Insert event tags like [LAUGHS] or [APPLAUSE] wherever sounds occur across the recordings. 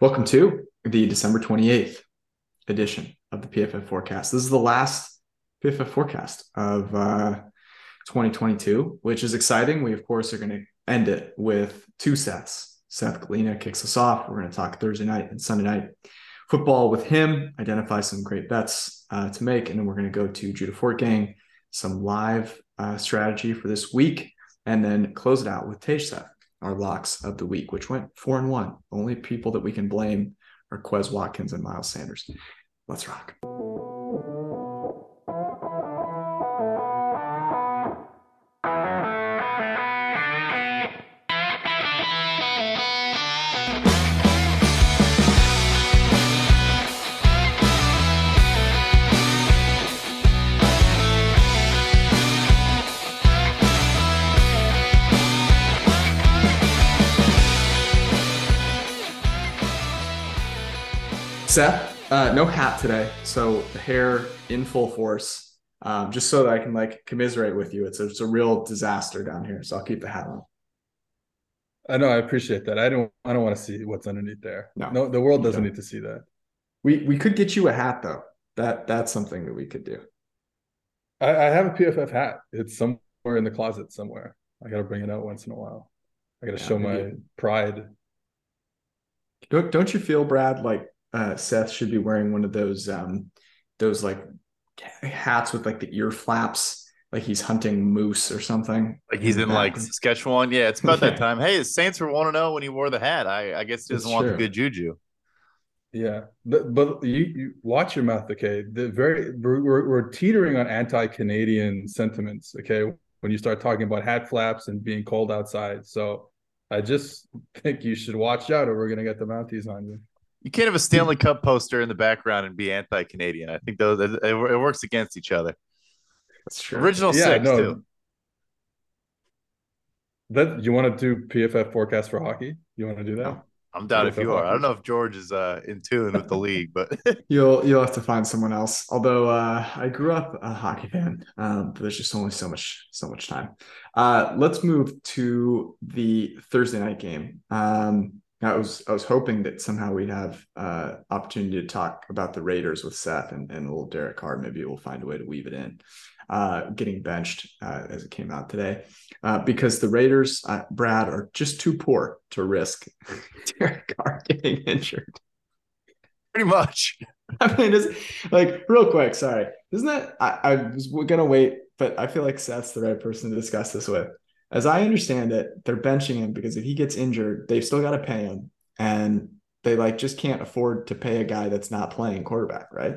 Welcome to the December 28th edition of the PFF forecast. This is the last PFF forecast of uh, 2022, which is exciting. We, of course, are going to end it with two sets. Seth Galina kicks us off. We're going to talk Thursday night and Sunday night football with him, identify some great bets uh, to make, and then we're going to go to Judah Fortgang, some live uh, strategy for this week, and then close it out with Tej Seth, our locks of the week, which went four and one. Only people that we can blame are Quez Watkins and Miles Sanders. Let's rock. Seth, uh, no hat today, so the hair in full force, um, just so that I can like commiserate with you. It's a, it's a real disaster down here, so I'll keep the hat on. I know, I appreciate that. I don't, I don't want to see what's underneath there. No, no, the world doesn't need to see that. We we could get you a hat though. That that's something that we could do. I, I have a PFF hat. It's somewhere in the closet somewhere. I got to bring it out once in a while. I got to yeah, show my pride. Don't don't you feel, Brad, like uh, Seth should be wearing one of those um, those like hats with like the ear flaps, like he's hunting moose or something. Like he's in like Saskatchewan. Yeah, it's about that [LAUGHS] time. Hey, the Saints were want to know when he wore the hat. I, I guess he doesn't want the good juju. Yeah, but, but you, you, watch your mouth, okay? The very we're, we're teetering on anti-Canadian sentiments, okay? When you start talking about hat flaps and being cold outside, so I just think you should watch out, or we're gonna get the Mounties on you. You can't have a Stanley Cup poster in the background and be anti-Canadian. I think those it, it works against each other. That's true. Original yeah, six no. too. That you want to do PFF forecast for hockey? You want to do that? No, I'm down PFF if you are. Hockey. I don't know if George is uh, in tune with the league, but [LAUGHS] you'll you'll have to find someone else. Although uh, I grew up a hockey fan, um, but there's just only so much so much time. Uh, let's move to the Thursday night game. Um, I was I was hoping that somehow we'd have uh, opportunity to talk about the Raiders with Seth and, and little Derek Carr. Maybe we'll find a way to weave it in. Uh, getting benched uh, as it came out today uh, because the Raiders, uh, Brad, are just too poor to risk [LAUGHS] Derek Carr getting injured. Pretty much. [LAUGHS] I mean, it's like real quick. Sorry, isn't that? I, I was gonna wait, but I feel like Seth's the right person to discuss this with as I understand it, they're benching him because if he gets injured, they've still got to pay him, and they like just can't afford to pay a guy that's not playing quarterback, right?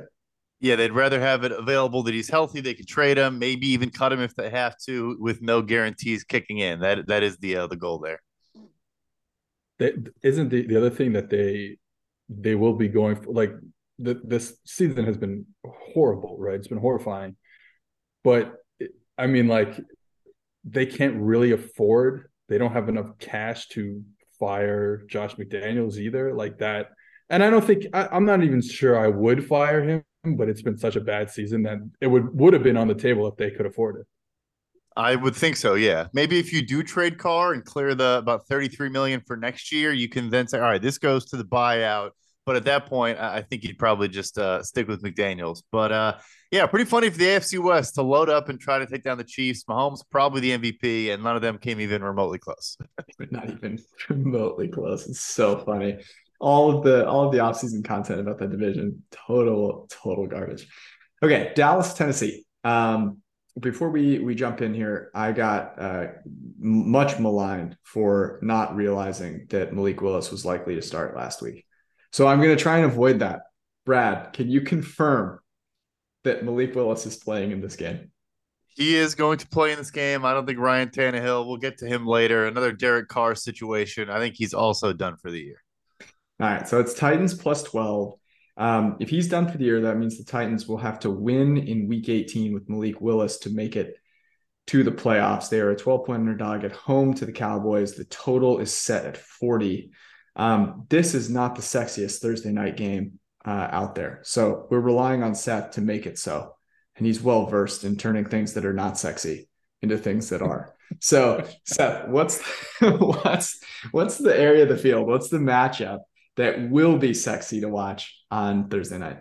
Yeah, they'd rather have it available that he's healthy. They could trade him, maybe even cut him if they have to, with no guarantees kicking in. That that is the uh, the goal there. That isn't the, the other thing that they they will be going for. Like the, this season has been horrible, right? It's been horrifying, but I mean, like they can't really afford. They don't have enough cash to fire Josh McDaniels either, like that. And I don't think I, I'm not even sure I would fire him, but it's been such a bad season that it would would have been on the table if they could afford it. I would think so. Yeah, maybe if you do trade Carr and clear the about 33 million for next year, you can then say, all right, this goes to the buyout. But at that point, I think you'd probably just uh, stick with McDaniels. But uh, yeah, pretty funny for the AFC West to load up and try to take down the Chiefs. Mahomes probably the MVP, and none of them came even remotely close. [LAUGHS] Not even [LAUGHS] remotely close. It's so funny. All of the all of the offseason content about that division, total total garbage. Okay, Dallas, Tennessee. Um, before we we jump in here, I got uh, much maligned for not realizing that Malik Willis was likely to start last week. So I'm going to try and avoid that. Brad, can you confirm that Malik Willis is playing in this game? He is going to play in this game. I don't think Ryan Tannehill. We'll get to him later. Another Derek Carr situation. I think he's also done for the year. All right, so it's Titans plus twelve. Um, if he's done for the year, that means the Titans will have to win in Week 18 with Malik Willis to make it to the playoffs. They are a 12 point underdog at home to the Cowboys. The total is set at 40. Um, this is not the sexiest Thursday night game uh, out there. So we're relying on Seth to make it so. And he's well versed in turning things that are not sexy into things that are. So [LAUGHS] Seth, what's [LAUGHS] what's what's the area of the field? What's the matchup that will be sexy to watch on Thursday night?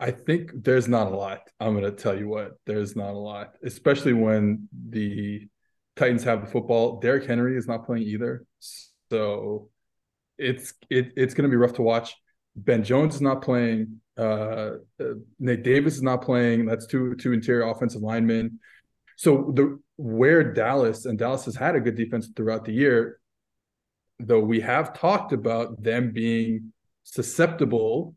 I think there's not a lot. I'm going to tell you what, there's not a lot, especially when the Titans have the football. Derrick Henry is not playing either. So it's it, it's going to be rough to watch. Ben Jones is not playing. Uh, uh, Nate Davis is not playing. That's two two interior offensive linemen. So the where Dallas and Dallas has had a good defense throughout the year, though we have talked about them being susceptible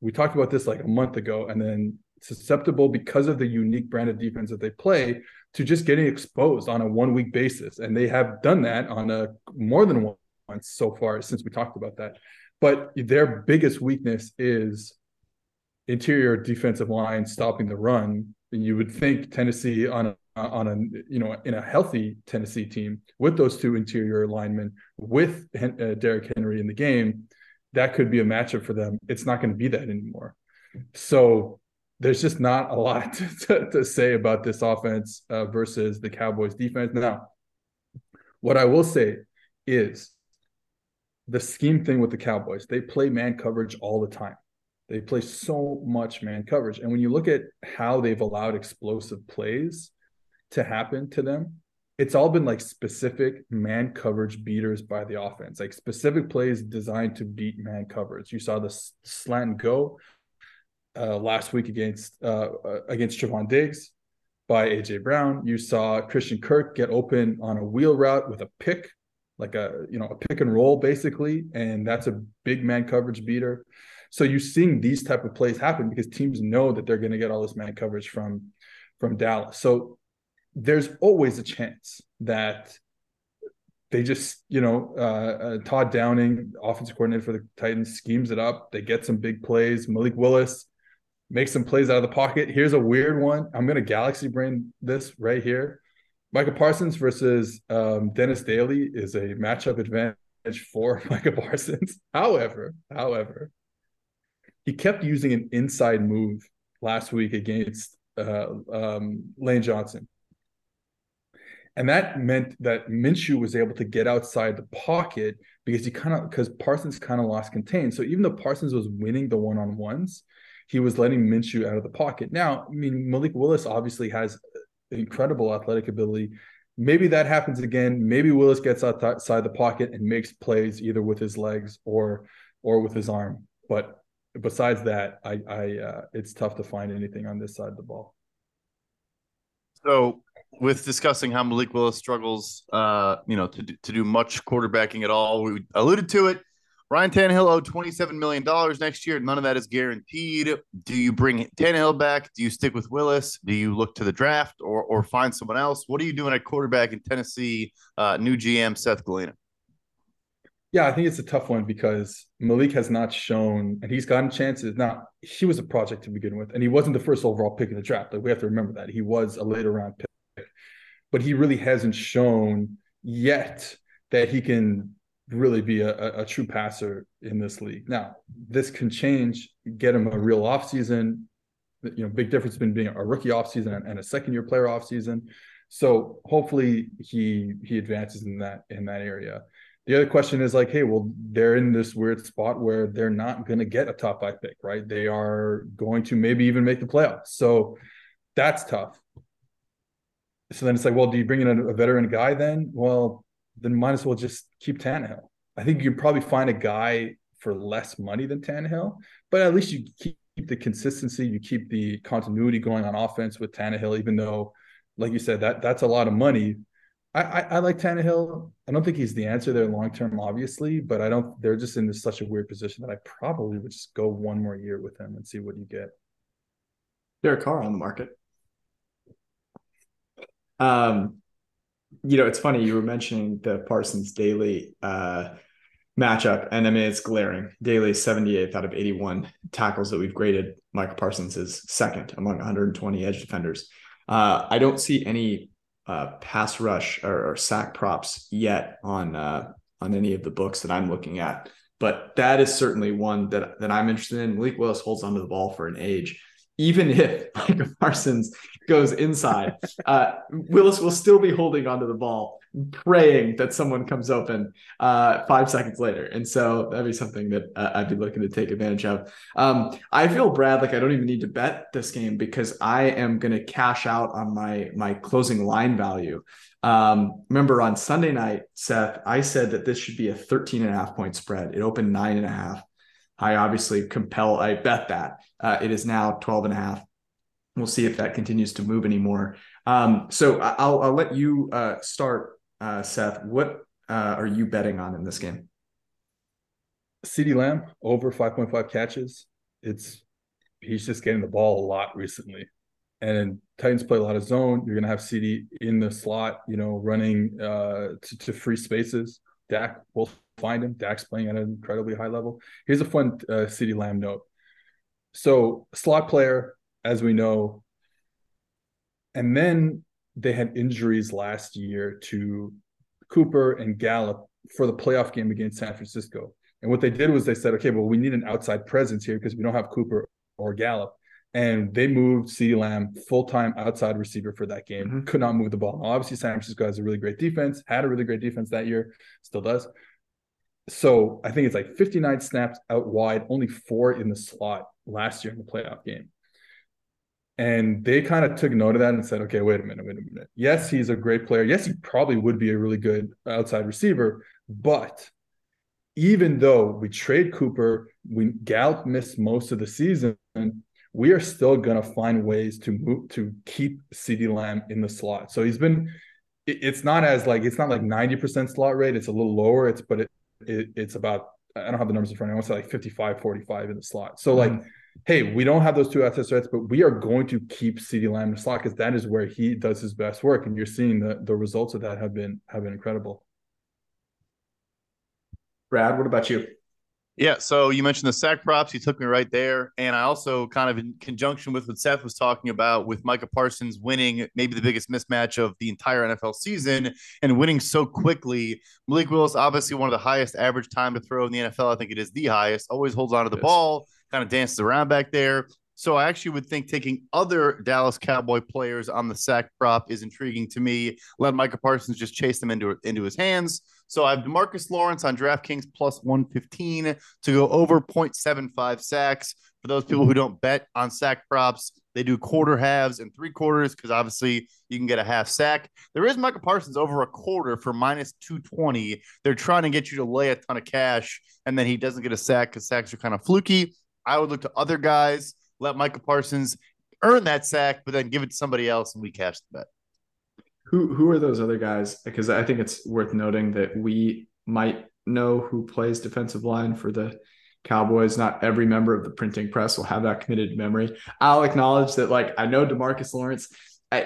we talked about this like a month ago, and then susceptible because of the unique brand of defense that they play to just getting exposed on a one week basis. And they have done that on a more than once so far since we talked about that. But their biggest weakness is interior defensive line stopping the run. And you would think Tennessee on a on a you know in a healthy Tennessee team with those two interior linemen with uh, Derrick Henry in the game that could be a matchup for them. It's not going to be that anymore. So there's just not a lot [LAUGHS] to, to, to say about this offense uh, versus the Cowboys defense. Now, what I will say is the scheme thing with the Cowboys, they play man coverage all the time. They play so much man coverage. And when you look at how they've allowed explosive plays to happen to them, it's all been like specific man coverage beaters by the offense, like specific plays designed to beat man coverage. You saw the slant go uh, last week against uh, uh against Trevon Diggs by AJ Brown. You saw Christian Kirk get open on a wheel route with a pick, like a you know a pick and roll basically, and that's a big man coverage beater. So you're seeing these type of plays happen because teams know that they're going to get all this man coverage from from Dallas. So there's always a chance that they just, you know, uh, uh, Todd Downing, offensive coordinator for the Titans, schemes it up. They get some big plays. Malik Willis makes some plays out of the pocket. Here's a weird one. I'm going to galaxy brain this right here. Micah Parsons versus um, Dennis Daly is a matchup advantage for [LAUGHS] Micah Parsons. however, however, he kept using an inside move last week against uh, um, Lane Johnson. And that meant that Minshew was able to get outside the pocket because he kind of because Parsons kind of lost contain. So even though Parsons was winning the one on ones, he was letting Minshew out of the pocket. Now, I mean, Malik Willis obviously has incredible athletic ability. Maybe that happens again. Maybe Willis gets outside the pocket and makes plays either with his legs or or with his arm. But besides that, I, I uh, it's tough to find anything on this side of the ball. So with discussing how Malik Willis struggles, uh, you know, to to do much quarterbacking at all. We alluded to it. Ryan Tannehill owed $27 million next year. None of that is guaranteed. Do you bring Tannehill back? Do you stick with Willis? Do you look to the draft or, or find someone else? What are you doing at quarterback in Tennessee? Uh, new GM Seth Galina. Yeah, I think it's a tough one because Malik has not shown, and he's gotten chances. Now, he was a project to begin with, and he wasn't the first overall pick in the draft. Like we have to remember that he was a later round pick but he really hasn't shown yet that he can really be a, a, true passer in this league. Now, this can change, get him a real offseason. You know, big difference between being a rookie offseason and, a second year player offseason. So hopefully he he advances in that in that area. The other question is like, hey, well, they're in this weird spot where they're not going to get a top five pick, right? They are going to maybe even make the playoffs. So that's tough so then it's like, well, do you bring in a, a, veteran guy then? Well, then might as well just keep Tannehill. I think you can probably find a guy for less money than Tannehill, but at least you keep the consistency, you keep the continuity going on offense with Tannehill, even though, like you said, that that's a lot of money. I, I, I like Tannehill. I don't think he's the answer there long term, obviously, but I don't. They're just in this, such a weird position that I probably would just go one more year with him and see what you get. Derek Carr on the market. Um, you know, it's funny you were mentioning the Parsons Daly. uh, matchup, and I mean it's glaring. Daly 78th out of 81 tackles that we've graded. Micah Parsons is second among 120 edge defenders. Uh, I don't see any uh, pass rush or, or, sack props yet on uh, on any of the books that I'm looking at, but that is certainly one that that I'm interested in. Malik Willis holds onto the ball for an age even [LAUGHS] if Micah Parsons goes inside, uh, Willis will still be holding onto the ball, praying that someone comes open uh, five seconds later. And so that'd be something that uh, I'd be looking to take advantage of. Um, I feel, Brad, like I don't even need to bet this game because I am going to cash out on my my closing line value. Um, remember on Sunday night, Seth, I said that this should be a 13 and a half point spread. It opened nine and a half. I obviously compel, I bet that uh, it is now 12 and a half. We'll see if that continues to move anymore. Um, so I'll, I'll let you uh, start, uh, Seth. What uh, are you betting on in this game? CeeDee Lamb over 5.5 catches. It's he's just getting the ball a lot recently. And Titans play a lot of zone. You're going to have CeeDee in the slot, you know, running uh, to, to free spaces. Dak will find him. Dak's playing at an incredibly high level. Here's a fun uh, CeeDee Lamb note. So slot player, as we know, and then they had injuries last year to Cooper and Gallup for the playoff game against San Francisco. And what they did was they said, okay, well, we need an outside presence here because we don't have Cooper or Gallup. And they moved CeeDee Lamb full time outside receiver for that game. Mm-hmm. Could not move the ball. Now, obviously, San Francisco has a really great defense, had a really great defense that year, still does. So I think it's like 59 snaps out wide, only four in the slot last year in the playoff game. And they kind of took note of that and said, okay, wait a minute, wait a minute. Yes, he's a great player. Yes, he probably would be a really good outside receiver. But even though we trade Cooper, we Gallup missed most of the season, we are still to find ways to move to keep CeeDee Lamb in the slot. So he's been it's not as like it's not like 90% slot rate, it's a little lower. It's but it, it it's about I don't have the numbers in front of me. I want to say like 55, 45 in the slot. So like, mm-hmm. Hey, we don't have those two outside threats, but we are going to keep CeeDee Lamb in the slot because that is where he does his best work. And you're seeing the the results of that have been have been incredible. Brad, what about you? Yeah, so you mentioned the sack props. You took me right there. And I also, kind of in conjunction with what Seth was talking about, with Micah Parsons winning maybe the biggest mismatch of the entire NFL season and winning so quickly. Malik Willis, obviously one of the highest average time to throw in the NFL. I think it is the highest. Always holds on to the yes. ball, kind of dances around back there. So I actually would think taking other Dallas Cowboy players on the sack prop is intriguing to me. Let Micah Parsons just chase them into into his hands. So I have Demarcus Lawrence on DraftKings plus 115 to go over 0.75 sacks. For those people who don't bet on sack props, they do quarter halves and three quarters because obviously you can get a half sack. There is Micah Parsons over a quarter for minus 220. They're trying to get you to lay a ton of cash, and then he doesn't get a sack because sacks are kind of fluky. I would look to other guys, let Micah Parsons earn that sack, but then give it to somebody else and we cash the bet. Who who are those other guys? Because I think it's worth noting that we might know who plays defensive line for the Cowboys. Not every member of the printing press will have that committed memory. I'll acknowledge that. Like I know Demarcus Lawrence.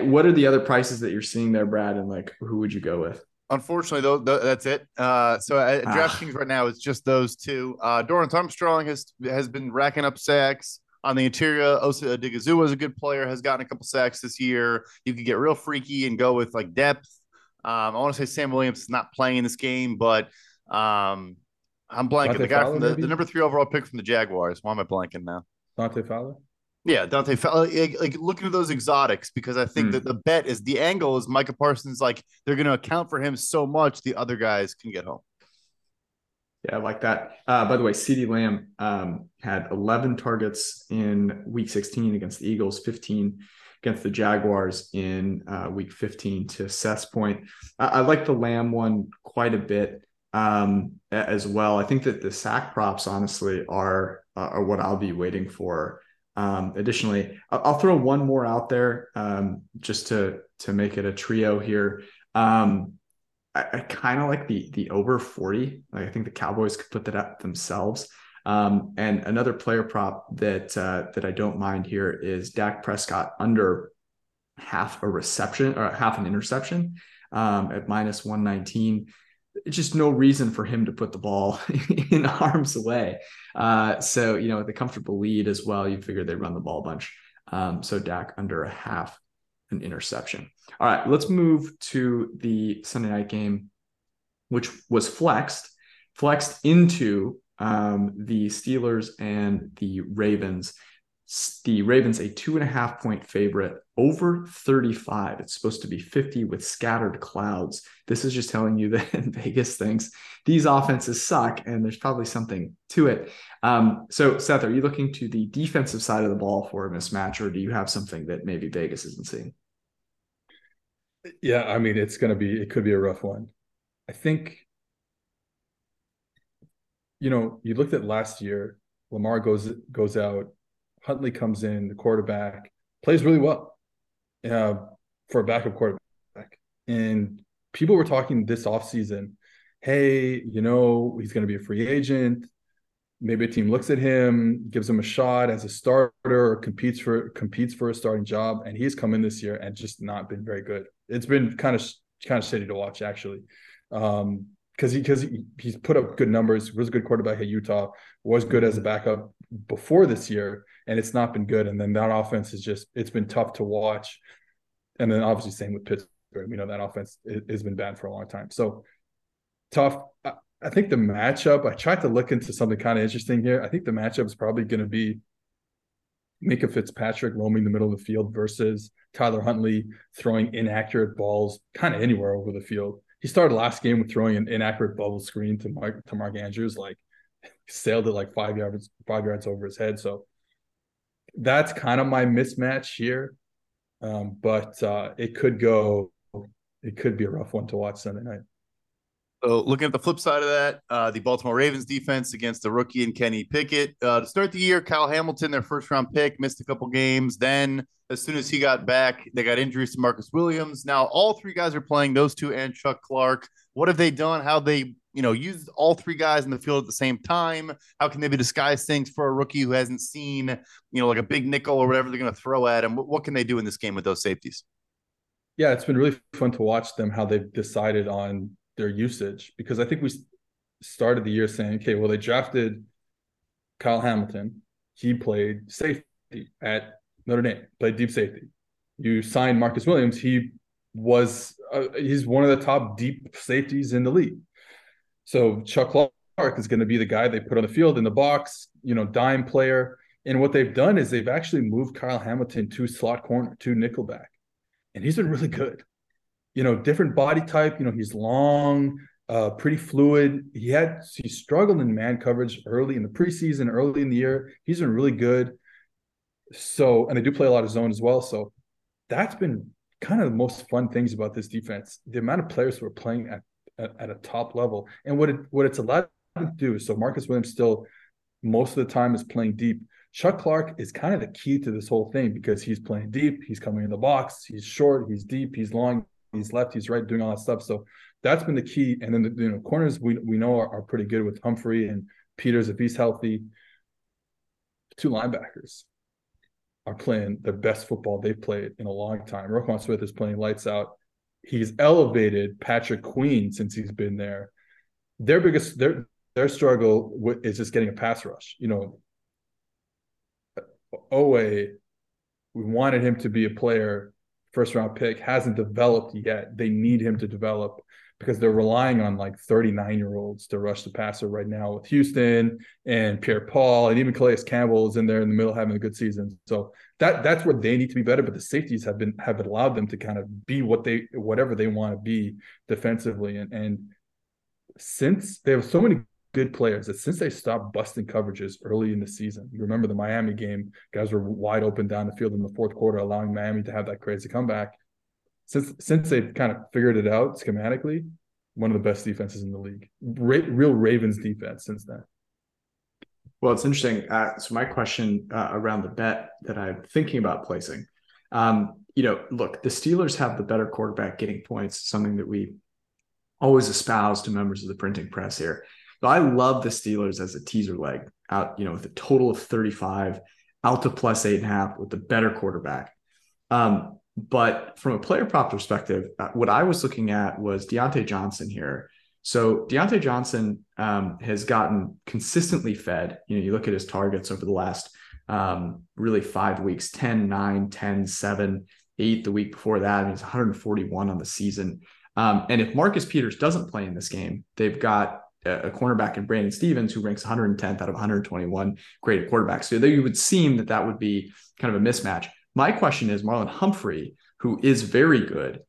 What are the other prices that you're seeing there, Brad? And like, who would you go with? Unfortunately, though, that's it. Uh, so at ah. DraftKings right now, it's just those two. Uh, Dorance Armstrong has has been racking up sacks. On the interior, Osa Odighizuwa is a good player, has gotten a couple sacks this year. You could get real freaky and go with like depth. Um, I want to say Sam Williams is not playing in this game, but um, I'm blanking. Dante the guy Fowler, from the, the, number three overall pick from the Jaguars. Why am I blanking now? Dante Fowler. Yeah, Dante Fowler. Like, like looking at those exotics because I think mm. that the bet is the angle is Micah Parsons. Like they're going to account for him so much, the other guys can get home. Yeah, I like that. Uh, by the way, CeeDee Lamb um, had 11 targets in week 16 against the Eagles, 15 against the Jaguars in uh, week 15 to Seth's point. I, I, like the Lamb one quite a bit um, as well. I think that the sack props, honestly, are, uh, are what I'll be waiting for. Um, additionally, I'll, throw one more out there um, just to, to make it a trio here. Um, I, I kind of like the the over 40. Like I think the Cowboys could put that up themselves. Um, and another player prop that uh, that I don't mind here is Dak Prescott under half a reception or half an interception um, at minus 119. It's just no reason for him to put the ball [LAUGHS] in harm's way. Uh, so, you know, the comfortable lead as well, you figure they run the ball a bunch. Um, so Dak under a half an interception. All right, let's move to the Sunday night game, which was flexed, flexed into um, the Steelers and the Ravens. The Ravens a two and a half point favorite over 35. It's supposed to be 50 with scattered clouds. This is just telling you [LAUGHS] that Vegas thinks these offenses suck, and there's probably something to it. Um, so, Seth, are you looking to the defensive side of the ball for a mismatch, or do you have something that maybe Vegas isn't seeing? Yeah, I mean, it's going to be, it could be a rough one. I think, you know, you looked at last year, Lamar goes goes out, Huntley comes in, the quarterback plays really well uh, for a backup quarterback. And people were talking this offseason, hey, you know, he's going to be a free agent. Maybe a team looks at him, gives him a shot as a starter, or competes for competes for a starting job, and he's come in this year and just not been very good. It's been kind of kind of shitty to watch actually. Um, because he because he, he's put up good numbers, was a good quarterback at Utah, was good as a backup before this year, and it's not been good. And then that offense is just it's been tough to watch. And then obviously same with Pittsburgh. You know that offense has been bad for a long time. So tough. I, I think the matchup. I tried to look into something kind of interesting here. I think the matchup is probably going to be Minkah Fitzpatrick roaming the middle of the field versus Tyler Huntley throwing inaccurate balls kind of anywhere over the field. He started last game with throwing an inaccurate bubble screen to Mark to Mark Andrews, like [LAUGHS] sailed it like five yards five yards over his head. So that's kind of my mismatch here. Um, but uh, it could go, it could be a rough one to watch Sunday night. So looking at the flip side of that, uh, the Baltimore Ravens defense against the rookie and Kenny Pickett. Uh, to start the year, Kyle Hamilton, their first round pick, missed a couple games. Then, as soon as he got back, they got injuries to Marcus Williams. Now, all three guys are playing, those two and Chuck Clark. What have they done? How they, you know, used all three guys in the field at the same time? How can they be disguise things for a rookie who hasn't seen, you know, like a big nickel or whatever they're going to throw at him? What, what can they do in this game with those safeties? Yeah, it's been really fun to watch them how they've decided on their usage because I think we started the year saying, okay, well, they drafted Kyle Hamilton. He played safety at Notre Dame, played deep safety. You signed Marcus Williams. He was uh, he's one of the top deep safeties in the league. So Chuck Clark is going to be the guy they put on the field in the box, you know, dime player. And what they've done is they've actually moved Kyle Hamilton to slot corner, to nickelback, and he's been really good you know, different body type. You know, he's long, uh, pretty fluid. He had he struggled in man coverage early in the preseason, early in the year. He's been really good. So, and they do play a lot of zone as well. So, that's been kind of the most fun things about this defense. The amount of players who are playing at at, a top level, and what it what it's allowed to do. So, Marcus Williams still most of the time is playing deep. Chuck Clark is kind of the key to this whole thing because he's playing deep, he's coming in the box, he's short, he's deep, he's long, he's left, he's right, doing all that stuff. So that's been the key. And then the you know corners we we know are, are pretty good with Humphrey and Peters if he's healthy. Two linebackers are playing the best football they've played in a long time. Roquan Smith is playing lights out. He's elevated Patrick Queen since he's been there. Their biggest their their struggle is just getting a pass rush. You know, Oweh, we wanted him to be a player first round pick hasn't developed yet. They need him to develop because they're relying on like 39 year olds to rush the passer right now with Houston and Pierre Paul and even Calais Campbell is in there in the middle having a good season. So that that's where they need to be better. But the safeties have been have allowed them to kind of be what they whatever they want to be defensively. And and since they have so many good players that since they stopped busting coverages early in the season, you remember the Miami game, guys were wide open down the field in the fourth quarter, allowing Miami to have that crazy comeback. Since since they've kind of figured it out schematically, one of the best defenses in the league, Ra- real Ravens defense since then. Well, it's interesting. Uh, so my question uh, around the bet that I'm thinking about placing, um, you know, look, the Steelers have the better quarterback getting points, something that we always espouse to members of the printing press here. So I love the Steelers as a teaser leg out, you know, with a total of 35 out to plus eight and a half with the better quarterback. Um, but from a player prop perspective, uh, what I was looking at was Diontae Johnson here. So Diontae Johnson um, has gotten consistently fed. You know, you look at his targets over the last um, really five weeks 10, 9, 10, 7, 8 the week before that. Mean, he's 141 on the season. Um, and if Marcus Peters doesn't play in this game, they've got a cornerback in Brandon Stephens who ranks 110th out of 121 graded quarterbacks. So you would seem that that would be kind of a mismatch. My question is Marlon Humphrey, who is very good.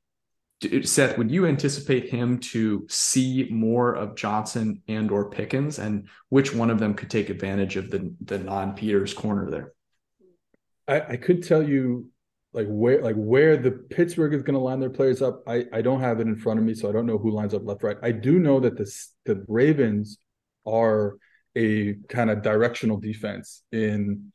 Seth, would you anticipate him to see more of Johnson and or Pickens, and which one of them could take advantage of the the non Peters corner there? I, I could tell you like where like where the Pittsburgh is going to line their players up. I I don't have it in front of me, so I don't know who lines up left right. I do know that the the Ravens are a kind of directional defense in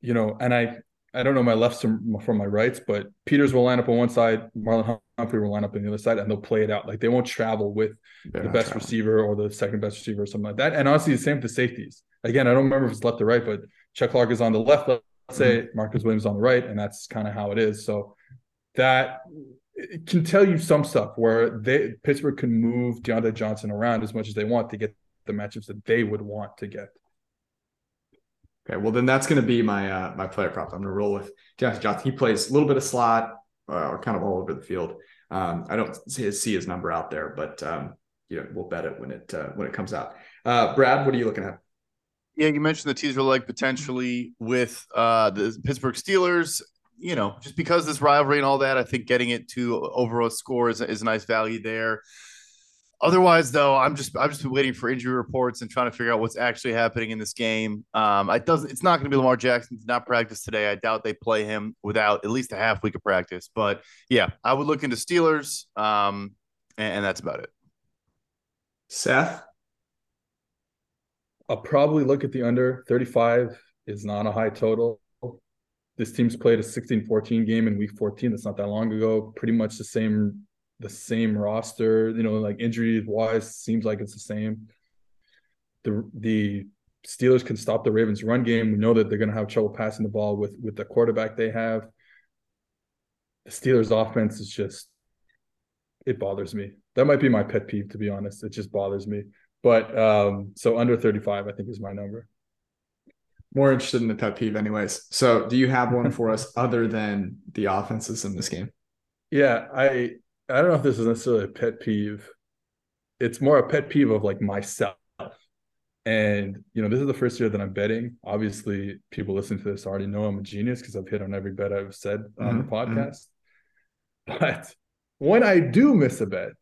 you know, and I I don't know my lefts from, my rights, but Peters will line up on one side, Marlon Humphrey will line up on the other side, and they'll play it out. Like they won't travel with They're the best traveling. receiver or the second best receiver or something like that. And honestly, the same with the safeties. Again, I don't remember if it's left or right, but Chuck Clark is on the left, let's say mm-hmm. Marcus Williams on the right, and that's kind of how it is. So that can tell you some stuff where they Pittsburgh can move Diontae Johnson around as much as they want to get the matchups that they would want to get. Okay, well then that's going to be my uh, my player prop. I'm going to roll with Diontae Johnson. He plays a little bit of slot uh, kind of all over the field. Um, I don't see his, see his number out there, but um, you know we'll bet it when it uh, when it comes out. Uh, Brad, what are you looking at? Yeah, you mentioned the teaser leg potentially with uh, the Pittsburgh Steelers. You know, just because this rivalry and all that, I think getting it to over a score is, is a nice value there. Otherwise, though, I'm just I'm just been waiting for injury reports and trying to figure out what's actually happening in this game. Um, it doesn't. It's not going to be Lamar Jackson. Did not practice today. I doubt they play him without at least a half week of practice. But yeah, I would look into Steelers, um, and, and that's about it. Seth, I'll probably look at the under. 35 is not a high total. This team's played a 16-14 game in week 14. That's not that long ago. Pretty much the same the same roster. You know, like injury wise, seems like it's the same. The the Steelers can stop the Ravens' run game. We know that they're going to have trouble passing the ball with with the quarterback they have. The Steelers' offense is just it bothers me. That might be my pet peeve, to be honest. It just bothers me. But um, so under 35, I think is my number. More interested in the pet peeve, anyways. So, do you have one for us other than the offenses in this game? Yeah, I I don't know if this is necessarily a pet peeve. It's more a pet peeve of like myself. And you know, this is the first year that I'm betting. Obviously, people listening to this already know I'm a genius because I've hit on every bet I've said mm-hmm. on the mm-hmm. podcast. But when I do miss a bet,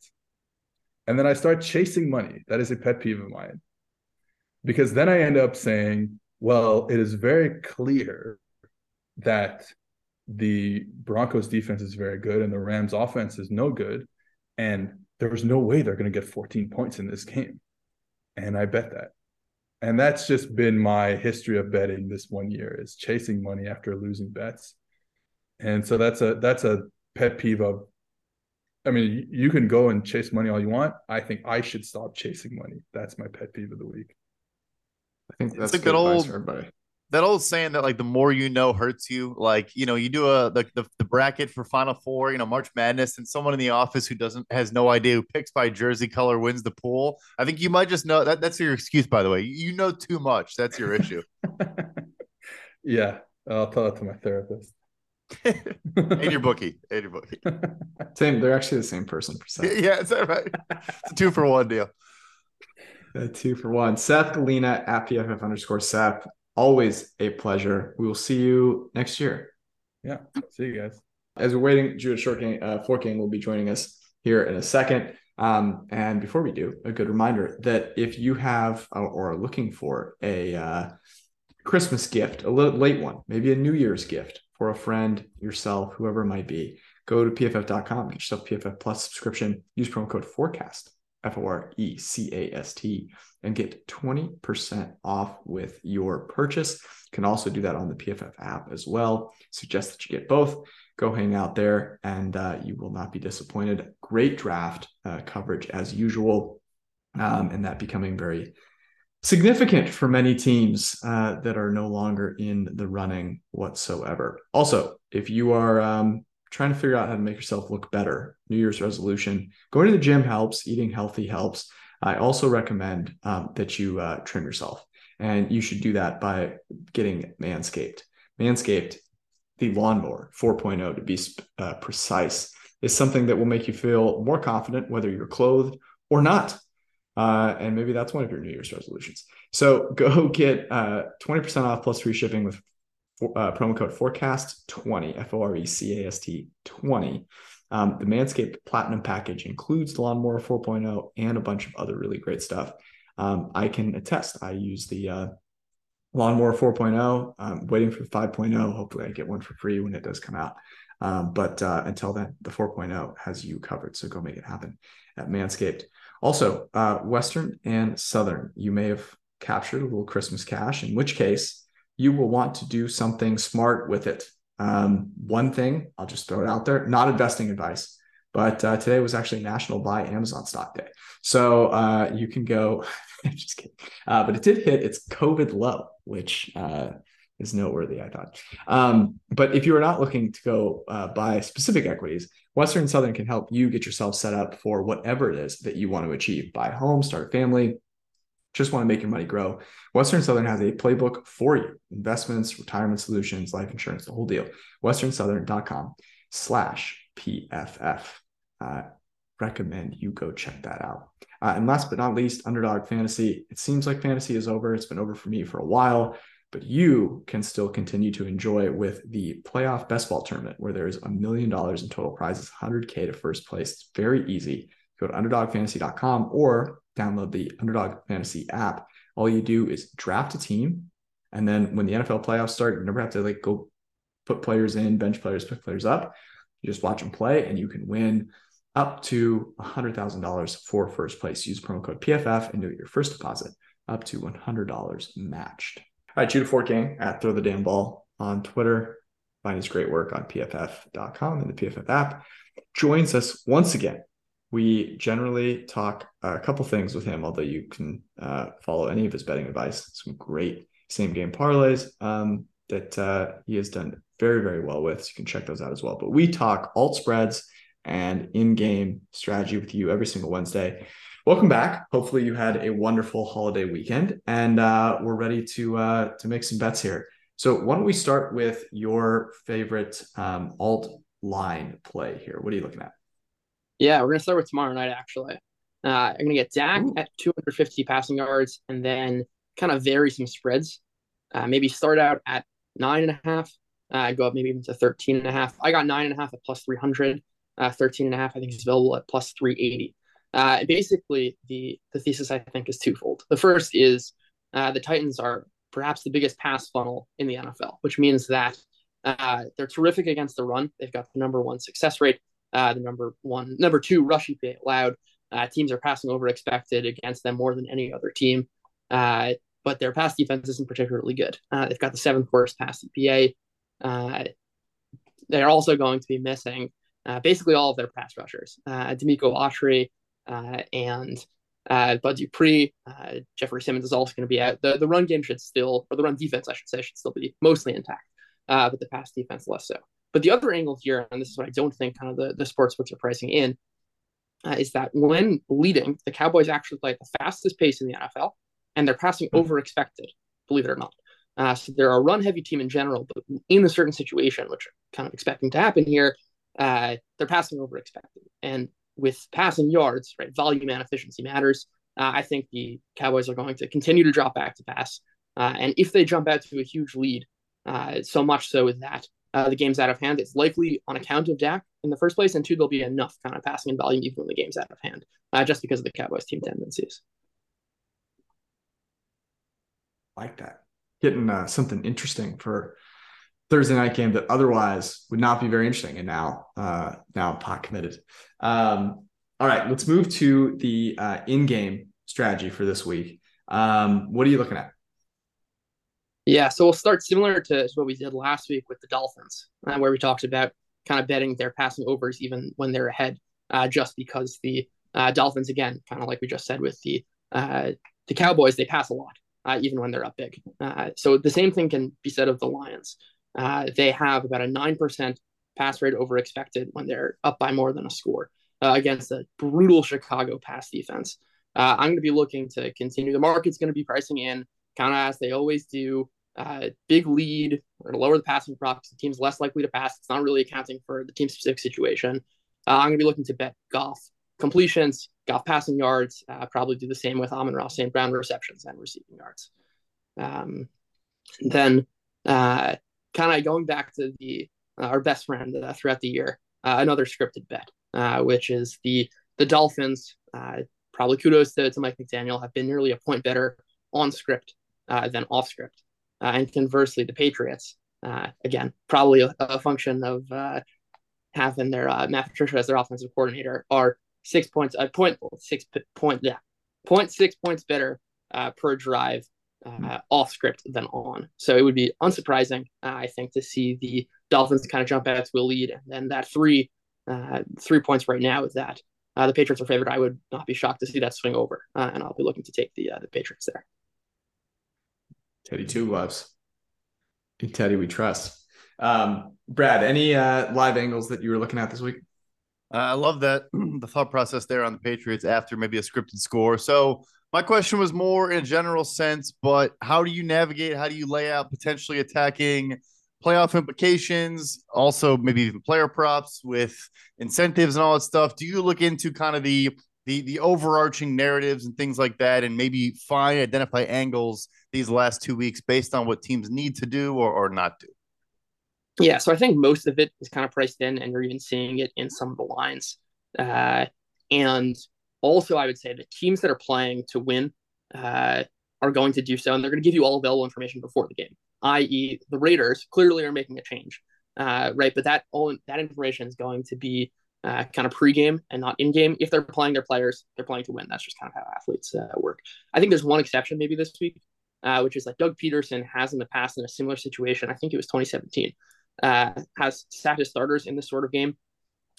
and then I start chasing money, that is a pet peeve of mine. Because then I end up saying, well, it is very clear that the Broncos defense is very good and the Rams offense is no good. And there's no way they're going to get 14 points in this game. And I bet that. And that's just been my history of betting this one year is chasing money after losing bets. And so that's a that's a pet peeve of I mean, you can go and chase money all you want. I think I should stop chasing money. That's my pet peeve of the week. I think that's it's a good old everybody that old saying that like the more you know hurts you. Like you know, you do a the, the, the bracket for Final Four, you know, March Madness, and someone in the office who doesn't has no idea who picks by jersey color wins the pool. I think you might just know that that's your excuse. By the way, you know too much. That's your issue. [LAUGHS] yeah, I'll tell that to my therapist. [LAUGHS] and your bookie, and your bookie. [LAUGHS] Same. They're actually the same person. Yeah, is that right? It's a two for one deal. A two for one. Seth Galina at PFF underscore Seth always a pleasure. We will see you next year. Yeah. See you guys. As we're waiting, Judith Shortgang, uh, Forking will be joining us here in a second. Um, and before we do, a good reminder that if you have uh, or are looking for a uh, Christmas gift, a little late one, maybe a New Year's gift for a friend, yourself, whoever it might be, go to pff.com, get yourself PFF Plus subscription, use promo code FORECAST, F O R E C A S T and get 20% off with your purchase. You can also do that on the PFF app as well. Suggest that you get both. Go hang out there and uh, you will not be disappointed. Great draft uh, coverage as usual. Um, and that becoming very significant for many teams uh, that are no longer in the running whatsoever. Also, if you are um, trying to figure out how to make yourself look better, New Year's resolution, going to the gym helps, eating healthy helps. I also recommend um, that you uh, trim yourself, and you should do that by getting Manscaped. Manscaped, the lawnmower 4.0 to be uh, precise, is something that will make you feel more confident whether you're clothed or not. Uh, and maybe that's one of your New Year's resolutions. So [LAUGHS] go get uh, 20% off plus free shipping with uh, promo code forecast20 f-o-r-e-c-a-s-t 20 um, the manscaped platinum package includes the lawnmower 4.0 and a bunch of other really great stuff. Um, i can attest i use the uh, lawnmower 4.0 i'm waiting for 5.0 hopefully i get one for free when it does come out. Um, but uh, until then the 4.0 has you covered so go make it happen at manscaped. Also uh, western and southern you may have captured a little christmas cash in which case you will want to do something smart with it. Um, one thing, I'll just throw it out there, not investing advice, but uh, today was actually National Buy Amazon Stock Day. So uh, you can go, [LAUGHS] just kidding. Uh, but it did hit its COVID low, which uh, is noteworthy, I thought. Um, but if you are not looking to go uh, buy specific equities, Western Southern can help you get yourself set up for whatever it is that you want to achieve buy home, start a family, just want to make your money grow. Western Southern has a playbook for you investments, retirement solutions, life insurance, the whole deal. WesternSouthern.com slash PFF. Uh, recommend you go check that out. Uh, and last but not least, Underdog Fantasy. It seems like fantasy is over. It's been over for me for a while, but you can still continue to enjoy with the playoff best ball tournament where there's a million dollars in total prizes, 100K to first place. It's very easy. Go to underdogfantasy.com or download the Underdog Fantasy app. All you do is draft a team, and then when the NFL playoffs start, you never have to like go put players in, bench players, pick players up. You just watch them play, and you can win up to $100,000 for first place. Use promo code PFF and do your first deposit up to $100 matched. All right, Judah Fortgang at Throw the Damn Ball on Twitter. Find his great work on PFF.com and the PFF app. Joins us once again we generally talk a couple things with him, although you can uh, follow any of his betting advice. Some great same game parlays um, that uh, he has done very, very well with. So you can check those out as well. But we talk alt spreads and in game strategy with you every single Wednesday. Welcome back. Hopefully, you had a wonderful holiday weekend, and uh, we're ready to uh, to make some bets here. So, why don't we start with your favorite um, alt line play here? What are you looking at? Yeah, we're gonna start with tomorrow night. Actually, uh, I'm gonna get Dak Ooh. at 250 passing yards, and then kind of vary some spreads. Uh, maybe start out at nine and a half, uh, go up maybe even to 13 and a half. I got nine and a half at plus 300. Uh, 13 and a half, I think, is available at plus 380. Uh, basically, the the thesis I think is twofold. The first is uh, the Titans are perhaps the biggest pass funnel in the NFL, which means that uh, they're terrific against the run. They've got the number one success rate uh, the number one, number two rush EPA allowed. Uh, teams are passing over expected against them more than any other team. Uh, but their pass defense isn't particularly good. Uh, they've got the seventh worst pass EPA. Uh, they're also going to be missing uh, basically all of their pass rushers. Uh, Denico Autry and Bud Dupree. Jeffrey Simmons is also going to be out. The, the run game should still, or the run defense, I should say, should still be mostly intact, but the pass defense less so. But the other angle here, and this is what I don't think kind of the, the sports books are pricing in, uh, is that when leading, the Cowboys actually play at the fastest pace in the NFL, and they're passing mm-hmm. over expected, believe it or not. Uh, so they're a run heavy team in general, but in a certain situation, which I'm kind of expecting to happen here, uh, they're passing over expected. And with passing yards, right, volume and efficiency matters. Uh, I think the Cowboys are going to continue to drop back to pass. Uh, and if they jump out to a huge lead, uh, so much so with that uh, the game's out of hand, it's likely on account of Dak in the first place, and two, there'll be enough kind of passing and volume even when the game's out of hand, uh, just because of the Cowboys' team tendencies. Like that, getting uh, something interesting for Thursday night game that otherwise would not be very interesting, and now uh, now pot committed. Um, all right, let's move to the uh, in-game strategy for this week. Um, what are you looking at? Yeah, so we'll start similar to what we did last week with the Dolphins, uh, where we talked about kind of betting their passing overs even when they're ahead, uh, just because the uh, Dolphins, again, kind of like we just said with the uh, the Cowboys, they pass a lot, uh, even when they're up big. Uh, so the same thing can be said of the Lions. they have about a 9% pass rate over expected when they're up by more than a score against a brutal Chicago pass defense. I'm going to be looking to continue. The market's going to be pricing in, kind of as they always do, uh, big lead or to lower the passing props. The team's less likely to pass. It's not really accounting for the team specific situation. Uh, I'm going to be looking to bet Goff completions, Goff passing yards. Uh, probably do the same with Amon-Ra St. Brown receptions and receiving yards. Um, then uh, kind of going back to the uh, our best friend uh, throughout the year, uh, another scripted bet, uh, which is the the Dolphins. probably kudos to, to Mike McDaniel have been nearly a point better on script than off script, and conversely, the Patriots again probably a, a function of having their Matt Patricia as their offensive coordinator are six points, uh, point six point, yeah, point six points better uh, per drive uh, off script than on. So it would be unsurprising, uh, I think, to see the Dolphins kind of jump out to a lead, and then that three uh, three points right now is that uh, the Patriots are favored. I would not be shocked to see that swing over, uh, and I'll be looking to take the uh, the Patriots there. Teddy two gloves. Teddy, we trust. Um, Brad, any live angles that you were looking at this week? I love that [CLEARS THROAT] the thought process there on the Patriots after maybe a scripted score. So my question was more in a general sense, but how do you navigate? How do you lay out potentially attacking playoff implications? Also, maybe even player props with incentives and all that stuff. Do you look into kind of the the the overarching narratives and things like that, and maybe find identify angles these last two weeks based on what teams need to do or, or not do? Yeah, so I think most of it is kind of priced in, and you're even seeing it in some of the lines. Uh, and also, I would say the teams that are playing to win uh, are going to do so, and they're going to give you all available information before the game. I.e., the Raiders clearly are making a change, uh, right? But that all that information is going to be uh, kind of pregame and not in-game. If they're playing their players, they're playing to win. That's just kind of how athletes uh, work. I think there's one exception maybe this week, uh, which is like Doug Pederson has in the past in a similar situation. I think it was 2017 uh, has sacked his starters in this sort of game,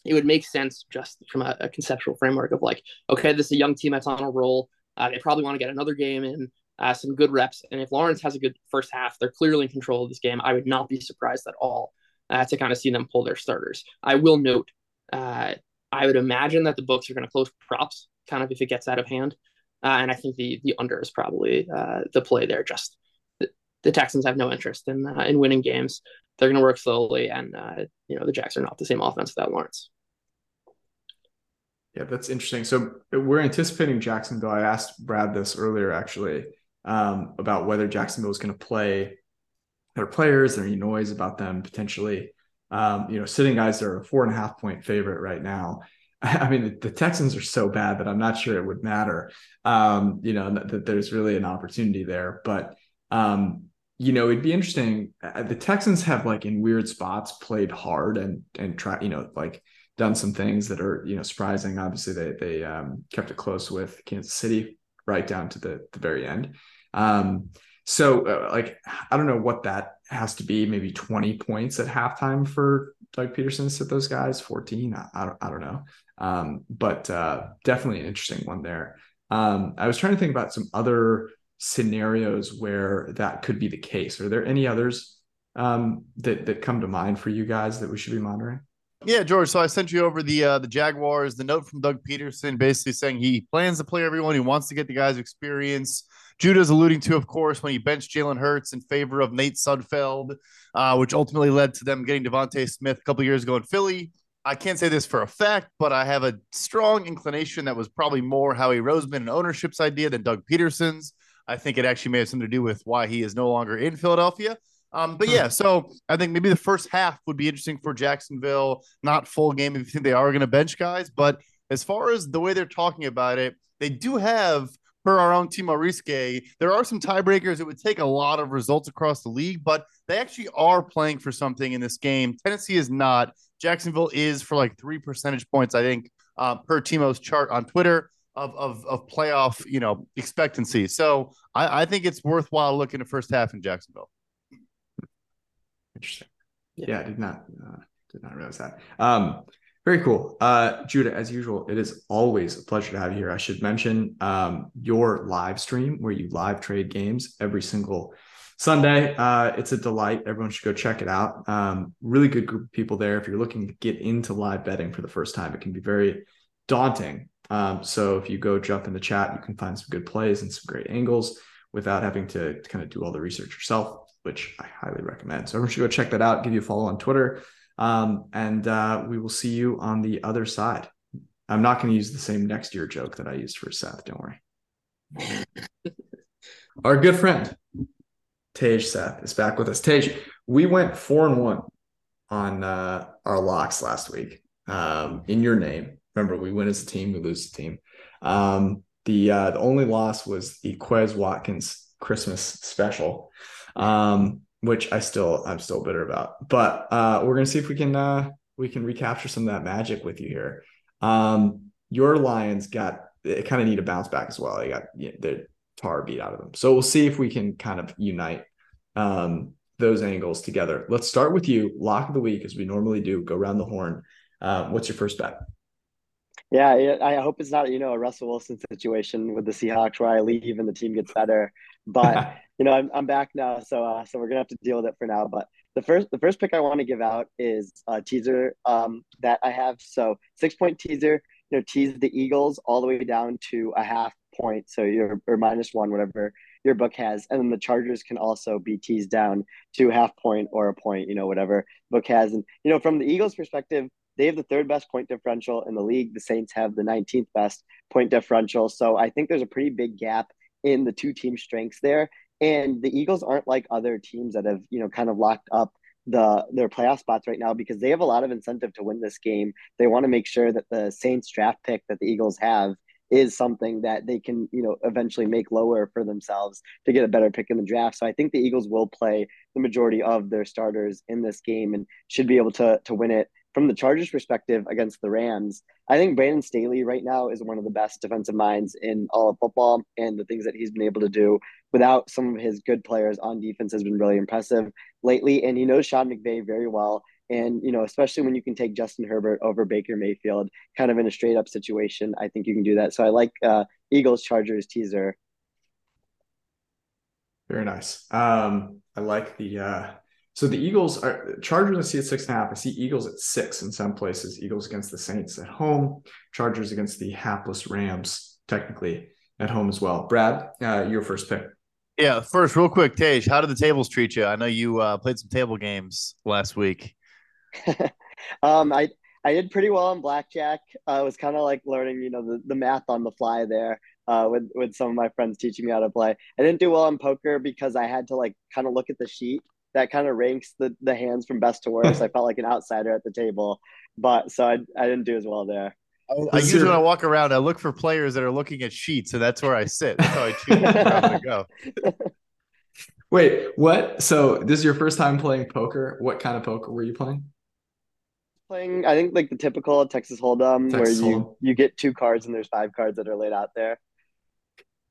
it would make sense just from a, a, conceptual framework of like, okay, this is a young team that's on a roll. Uh, they probably want to get another game in, uh, some good reps. And if Lawrence has a good first half, they're clearly in control of this game. I would not be surprised at all uh, to kind of see them pull their starters. I will note, uh, I would imagine that the books are going to close props kind of if it gets out of hand. Uh, and I think the the under is probably uh, the play there. Just the, the Texans have no interest in in winning games they're going to work slowly, and uh, you know the Jacks are not the same offense without Lawrence. Yeah, that's interesting. So we're anticipating Jacksonville. I asked Brad this earlier, actually, um, about whether Jacksonville is going to play their players. Any noise about them potentially. Um, you know, sitting guys are a four and a half point favorite right now. [LAUGHS] I mean, the Texans are so bad that I'm not sure it would matter. Um, you know, that, there's really an opportunity there, but um, you know, it'd be interesting. Uh, the Texans have like in weird spots played hard and and try, you know, like done some things that are you know surprising. Obviously, they they um, kept it close with Kansas City right down to the the very end. Um, so uh, like I don't know what that has to be. Maybe twenty points at halftime for Doug Pederson to those guys. Fourteen, I, I don't I don't know. Um, but uh, definitely an interesting one there. Um, I was trying to think about some other scenarios where that could be the case. Are there any others um, that that come to mind for you guys that we should be monitoring? Yeah, George. So I sent you over the uh, the Jaguars, the note from Doug Pederson, basically saying he plans to play everyone. He wants to get the guys experience. Judah's alluding to, of course, when he benched Jalen Hurts in favor of Nate Sudfeld, uh, which ultimately led to them getting DeVonta Smith a couple years ago in Philly. I can't say this for a fact, but I have a strong inclination that was probably more Howie Roseman and ownership's idea than Doug Pederson's. I think it actually may have something to do with why he is no longer in Philadelphia. Um, but yeah, so I think maybe the first half would be interesting for Jacksonville. Not full game if you think they are going to bench guys, but as far as the way they're talking about it, they do have per our own Timo Riske, there are some tiebreakers. It would take a lot of results across the league, but they actually are playing for something in this game. Tennessee is not. Jacksonville is for like three percentage points, I think, uh, per Timo's chart on Twitter of of of playoff, you know, expectancy. So I, I think it's worthwhile looking at first half in Jacksonville. Interesting. Yeah, yeah I did not uh, did not realize that. Um, very cool. Uh, Judah, as usual, it is always a pleasure to have you here. I should mention um, your live stream where you live trade games every single Sunday. Uh, it's a delight. Everyone should go check it out. Um, really good group of people there. If you're looking to get into live betting for the first time, it can be very daunting um, so if you go jump in the chat, you can find some good plays and some great angles without having to kind of do all the research yourself, which I highly recommend. So everyone should go check that out. Give you a follow on Twitter, um, and uh, we will see you on the other side. I'm not going to use the same next year joke that I used for Seth. Don't worry. [LAUGHS] Our good friend Tej Seth is back with us. Tej, we went four and one on uh, our locks last week. Um, in your name, remember we win as a team, we lose as a team. Um, the uh, the only loss was the Quez Watkins Christmas special, um, which I still I'm still bitter about. But uh, we're gonna see if we can uh, we can recapture some of that magic with you here. Um, your Lions got it kind of need a bounce back as well. They got you know, the tar beat out of them, so we'll see if we can kind of unite um, those angles together. Let's start with you, lock of the week, as we normally do. Go around the horn. Uh, what's your first bet? Yeah, I hope it's not you know a Russell Wilson situation with the Seahawks where I leave and the team gets better. But [LAUGHS] you know I'm I'm back now, so uh, so we're gonna have to deal with it for now. But the first the first pick I want to give out is a teaser um, that I have. So six point teaser, you know, tease the Eagles all the way down to a half point, so you're or minus one, whatever your book has, and then the Chargers can also be teased down to half point or a point, you know, whatever book has. And you know, from the Eagles' perspective, they have the third best point differential in the league. The Saints have the 19th best point differential. So I think there's a pretty big gap in the two team strengths there. And the Eagles aren't like other teams that have, you know, kind of locked up the their playoff spots right now because they have a lot of incentive to win this game. They want to make sure that the Saints draft pick that the Eagles have is something that they can, you know, eventually make lower for themselves to get a better pick in the draft. So I think the Eagles will play the majority of their starters in this game and should be able to to win it from the Chargers' perspective against the Rams, I think Brandon Staley right now is one of the best defensive minds in all of football, and the things that he's been able to do without some of his good players on defense has been really impressive lately. And he knows Sean McVay very well. And, you know, especially when you can take Justin Herbert over Baker Mayfield kind of in a straight up situation, I think you can do that. So I like uh, Eagles Chargers teaser. Very nice. Um, I like the uh, so the Eagles are Chargers. I see at six and a half. I see Eagles at six in some places. Eagles against the Saints at home. Chargers against the hapless Rams, technically at home as well. Brad, uh, your first pick. Yeah, first, real quick, Tej, how did the tables treat you? I know you uh, played some table games last week. [LAUGHS] um, I I did pretty well on blackjack. Uh, I was kind of like learning, you know, the, the math on the fly there uh, with with some of my friends teaching me how to play. I didn't do well on poker because I had to like kind of look at the sheet that kind of ranks the the hands from best to worst. I felt like an outsider at the table, but so I I didn't do as well there. I, usually when I walk around, I look for players that are looking at sheets, and that's where I sit. That's how I choose to go. [LAUGHS] Wait, what? So this is your first time playing poker. What kind of poker were you playing? Playing, I think like the typical Texas Hold'em, Texas where you Hold'em. you get two cards and there's five cards that are laid out there.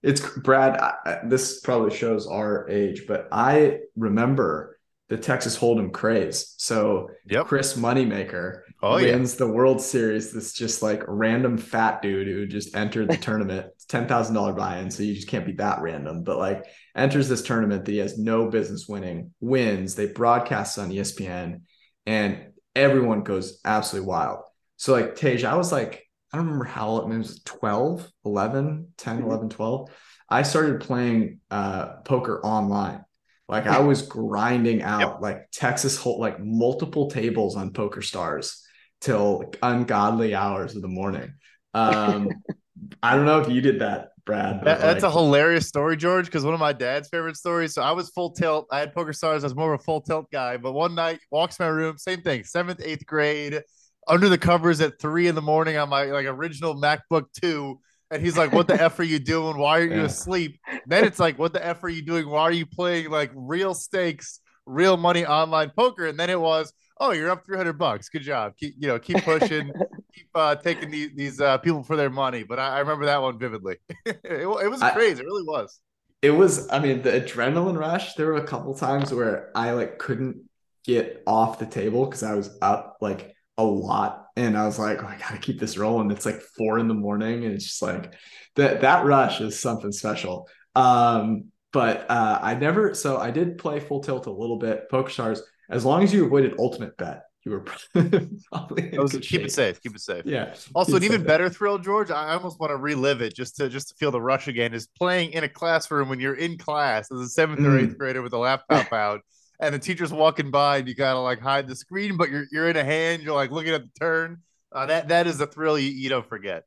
It's Brad. I, this probably shows our age, but I remember the Texas Hold'em craze. So yep. Chris Moneymaker oh, wins yeah. the World Series. This just like random fat dude who just entered the [LAUGHS] tournament. ten thousand dollar buy-in, so you just can't be that random. But like enters this tournament that he has no business winning, wins. They broadcast on ESPN, and everyone goes absolutely wild. So like Tej, I was like I don't remember how old, it was 12, 11, 10, mm-hmm. 11, 12. I started playing uh, poker online. Like I was grinding out yep. like Texas whole like multiple tables on Poker Stars till like, ungodly hours of the morning. Um, [LAUGHS] I don't know if you did that, Brad. That, that's like, a hilarious story, George, because one of my dad's favorite stories. So I was full tilt. I had Poker Stars. I was more of a full tilt guy. But one night, walks my room, same thing, seventh, eighth grade under the covers at three in the morning on my like original MacBook Two. And he's like, "What the f are you doing? Why are you yeah. asleep?" Then it's like, "What the f are you doing? Why are you playing like real stakes, real money online poker?" And then it was, "Oh, you're up three hundred bucks. Good job. Keep you know, keep pushing, [LAUGHS] keep uh, taking these these uh, people for their money." But I, I remember that one vividly. [LAUGHS] it, it, was I, crazy. It really was. It was. I mean, the adrenaline rush. There were a couple times where I like couldn't get off the table because I was up like a lot and i was like oh, i gotta keep this rolling it's like four in the morning and it's just like that that rush is something special um but uh i never so i did play full tilt a little bit poker stars as long as you avoided ultimate bet you were [LAUGHS] probably keep shape. it safe keep it safe yeah also an even better thrill george i almost want to relive it just to just to feel the rush again is playing in a classroom when you're in class as a seventh mm. or eighth grader with a laptop [LAUGHS] out and the teacher's walking by and you gotta like hide the screen, but you're you're in a hand, you're like looking at the turn. Uh, that that is a thrill you, you don't forget.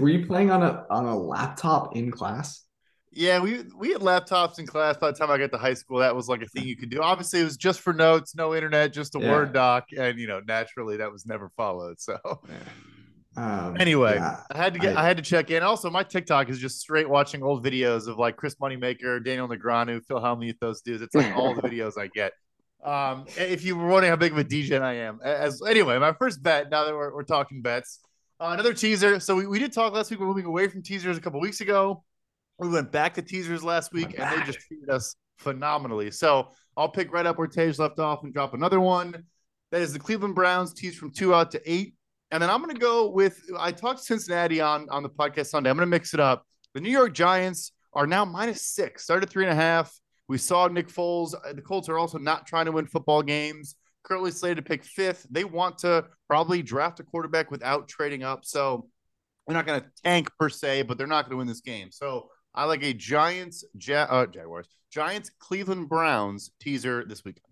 Were you playing on a on a laptop in class? Yeah, we we had laptops in class by the time I got to high school. That was like a thing you could do. Obviously, it was just for notes, no internet, just a Yeah. Word doc, and you know, naturally, that was never followed. So Um, anyway, yeah. I had to get I- I, had to check in. Also, my TikTok is just straight watching old videos of like Chris Moneymaker, Daniel Negreanu, Phil Hellmuth, those dudes. It's like all the [LAUGHS] videos I get. Um, if you were wondering how big of a DJ I am, as anyway, my first bet. Now that we're, we're talking bets, uh, another teaser. So we, we did talk last week. We're moving away from teasers a couple weeks ago. We went back to teasers last week, and they just treated us phenomenally. So I'll pick right up where Tej left off and drop another one. That is the Cleveland Browns tease from two out to eight. And then I'm going to go with I talked Cincinnati on on the podcast Sunday. I'm going to mix it up. The New York Giants are now minus six, started three and a half. We saw Nick Foles. Uh, The Colts are also not trying to win football games. Currently slated to pick fifth. They want to probably draft a quarterback without trading up. So they're not going to tank per se, but they're not going to win this game. So I like a Giants, ja- uh, Jaguars, Giants, Cleveland Browns teaser this weekend.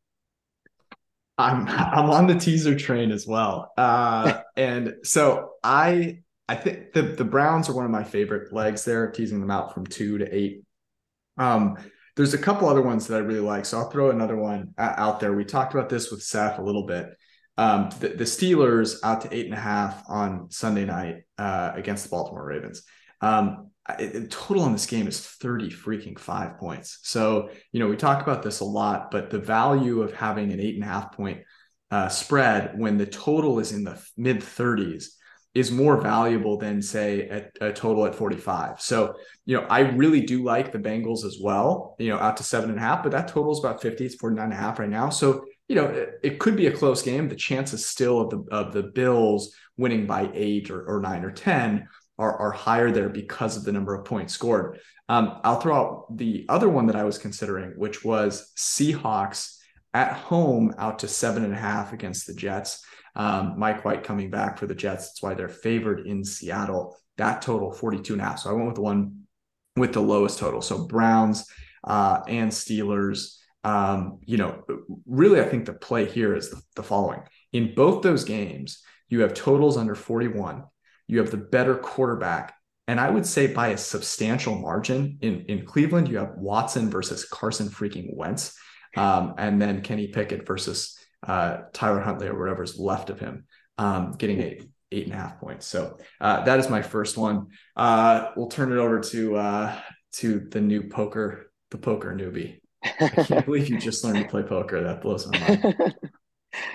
I'm I'm on the teaser train as well. Uh, [LAUGHS] and so I I think the the Browns are one of my favorite legs there, teasing them out from two to eight. Um, there's a couple other ones that I really like, so I'll throw another one uh, out there. We talked about this with Seth a little bit. Um, the, the Steelers out to eight and a half on Sunday night uh, against the Baltimore Ravens. Um, it- total on this game is 30 freaking five points. So, you know, we talk about this a lot, but the value of having an eight and a half point uh, spread when the total is in the mid 30s is more valuable than, say, a, a total at 45. So, you know, I really do like the Bengals as well, you know, out to seven and a half, but that total is about 50. It's 49 and a half right now. So, you know, it, it could be a close game. The chances still of the of the Bills winning by eight or, or nine or 10 are, are higher there because of the number of points scored. Um, I'll throw out the other one that I was considering, which was Seahawks at home out to seven and a half against the Jets. Um, Mike White coming back for the Jets. That's why they're favored in Seattle. That total 42 and a half. So I went with the one with the lowest total. So Browns uh, and Steelers. Um, you know, really, I think the play here is the, the following. In both those games, you have totals under 41. You have the better quarterback. And I would say by a substantial margin in, in Cleveland, you have Watson versus Carson freaking Wentz. Um, and then Kenny Pickett versus uh, Tyler Huntley or whatever's left of him, um, getting eight, eight and a half points. So uh, that is my first one. Uh, we'll turn it over to uh, to the new poker, the poker newbie. I can't [LAUGHS] believe you just learned to play poker. That blows my mind. [LAUGHS]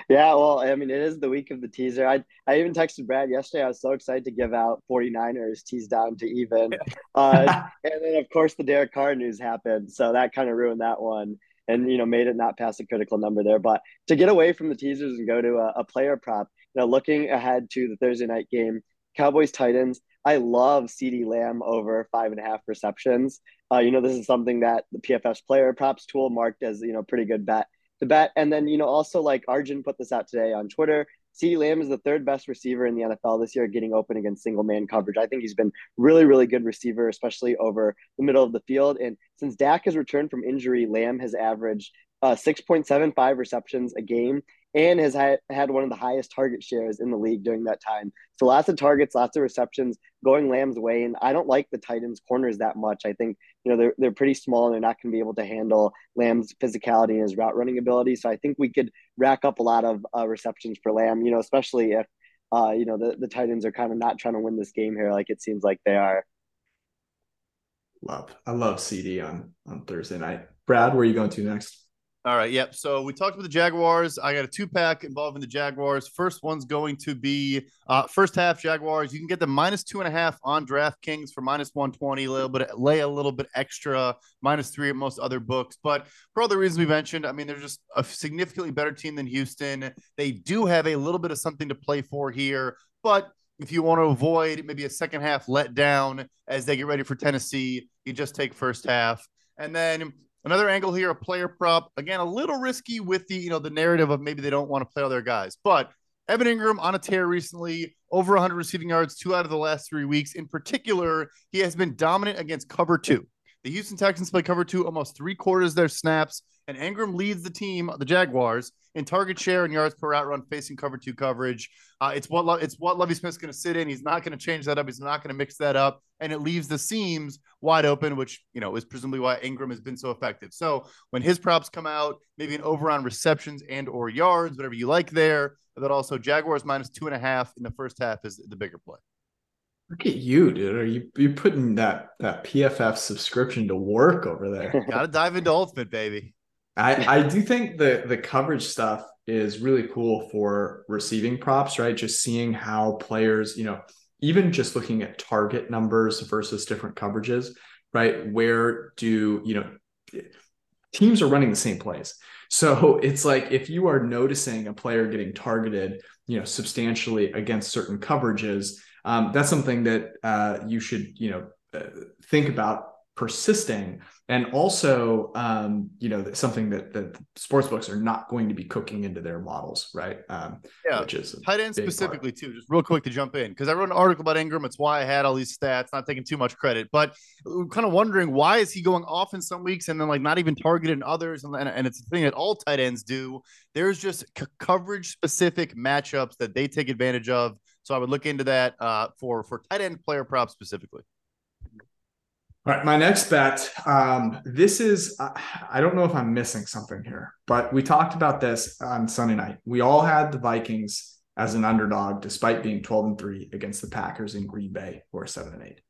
Yeah, well, I mean, it is the week of the teaser. I I even texted Brad yesterday. I was so excited to give out 49ers tease down to even. [LAUGHS] Uh, and then, of course, the Derek Carr news happened. So that kind of ruined that one and, you know, made it not pass a critical number there. But to get away from the teasers and go to a, a player prop, you know, looking ahead to the Thursday night game, Cowboys Titans, I love CeeDee Lamb over five and a half receptions. Uh, you know, this is something that the PFF's player props tool marked as, you know, pretty good bet to bet. And then, you know, also like Arjun put this out today on Twitter. CeeDee Lamb is the third best receiver in the NFL this year, getting open against single man coverage. I think he's been really, really good receiver, especially over the middle of the field. And since Dak has returned from injury, Lamb has averaged uh, 6.75 receptions a game and has had, had one of the highest target shares in the league during that time. So lots of targets, lots of receptions going Lamb's way. And I don't like the Titans corners that much. I think, you know, they're, they're pretty small and they're not going to be able to handle Lamb's physicality and his route running ability. So I think we could rack up a lot of uh, receptions for Lamb, you know, especially if, uh, you know, the, the Titans are kind of not trying to win this game here like it seems like they are. love, I love CeeDee on on Thursday night. Brad, where are you going to next? All right. Yep. So we talked about the Jaguars. I got a two pack involving the Jaguars. First one's going to be uh, first half Jaguars. You can get the minus two and a half on DraftKings for minus 120, a little bit, lay a little bit extra, minus three at most other books. But for all the reasons we mentioned, I mean, they're just a significantly better team than Houston. They do have a little bit of something to play for here. But if you want to avoid maybe a second half letdown as they get ready for Tennessee, you just take first half. And then Another angle here, a player prop. Again, a little risky with the, you know, the narrative of maybe they don't want to play all their guys. But Evan Engram on a tear recently, over 100 receiving yards, two out of the last three weeks. In particular, he has been dominant against cover two. The Houston Texans play cover two almost three quarters their snaps, and Engram leads the team, the Jaguars, in target share and yards per route run facing cover two coverage. Uh, it's what it's what Lovie Smith's going to sit in. He's not going to change that up. He's not going to mix that up, and it leaves the seams wide open, which you know is presumably why Engram has been so effective. So when his props come out, maybe an over on receptions and or yards, whatever you like there. But also Jaguars minus two and a half in the first half is the bigger play. Look at you, dude. Are you you putting that that PFF subscription to work over there? [LAUGHS] Got to dive into Ultimate, baby. I I do think the the coverage stuff is really cool for receiving props, right? Just seeing how players, you know, even just looking at target numbers versus different coverages, right? Where do you know teams are running the same plays? So it's like if you are noticing a player getting targeted, you know, substantially against certain coverages um, that's something that uh, you should you know uh, think about persisting. And also um, you know something that that sports books are not going to be cooking into their models right? Um, yeah. which is tight end specifically part. too just real quick to jump in because i wrote an article about Engram. It's why i had all these stats not taking too much credit. But kind of wondering why is he going off in some weeks and then like not even targeted in others? And, and it's a thing that all tight ends do. There's just c- coverage specific matchups that they take advantage of so I would look into that uh, for for tight end player props specifically. All right, my next bet. Um, this is uh, I don't know if I'm missing something here, but we talked about this on Sunday night. We all had the Vikings as an underdog, despite being 12 and three against the Packers in Green Bay, who are seven and eight.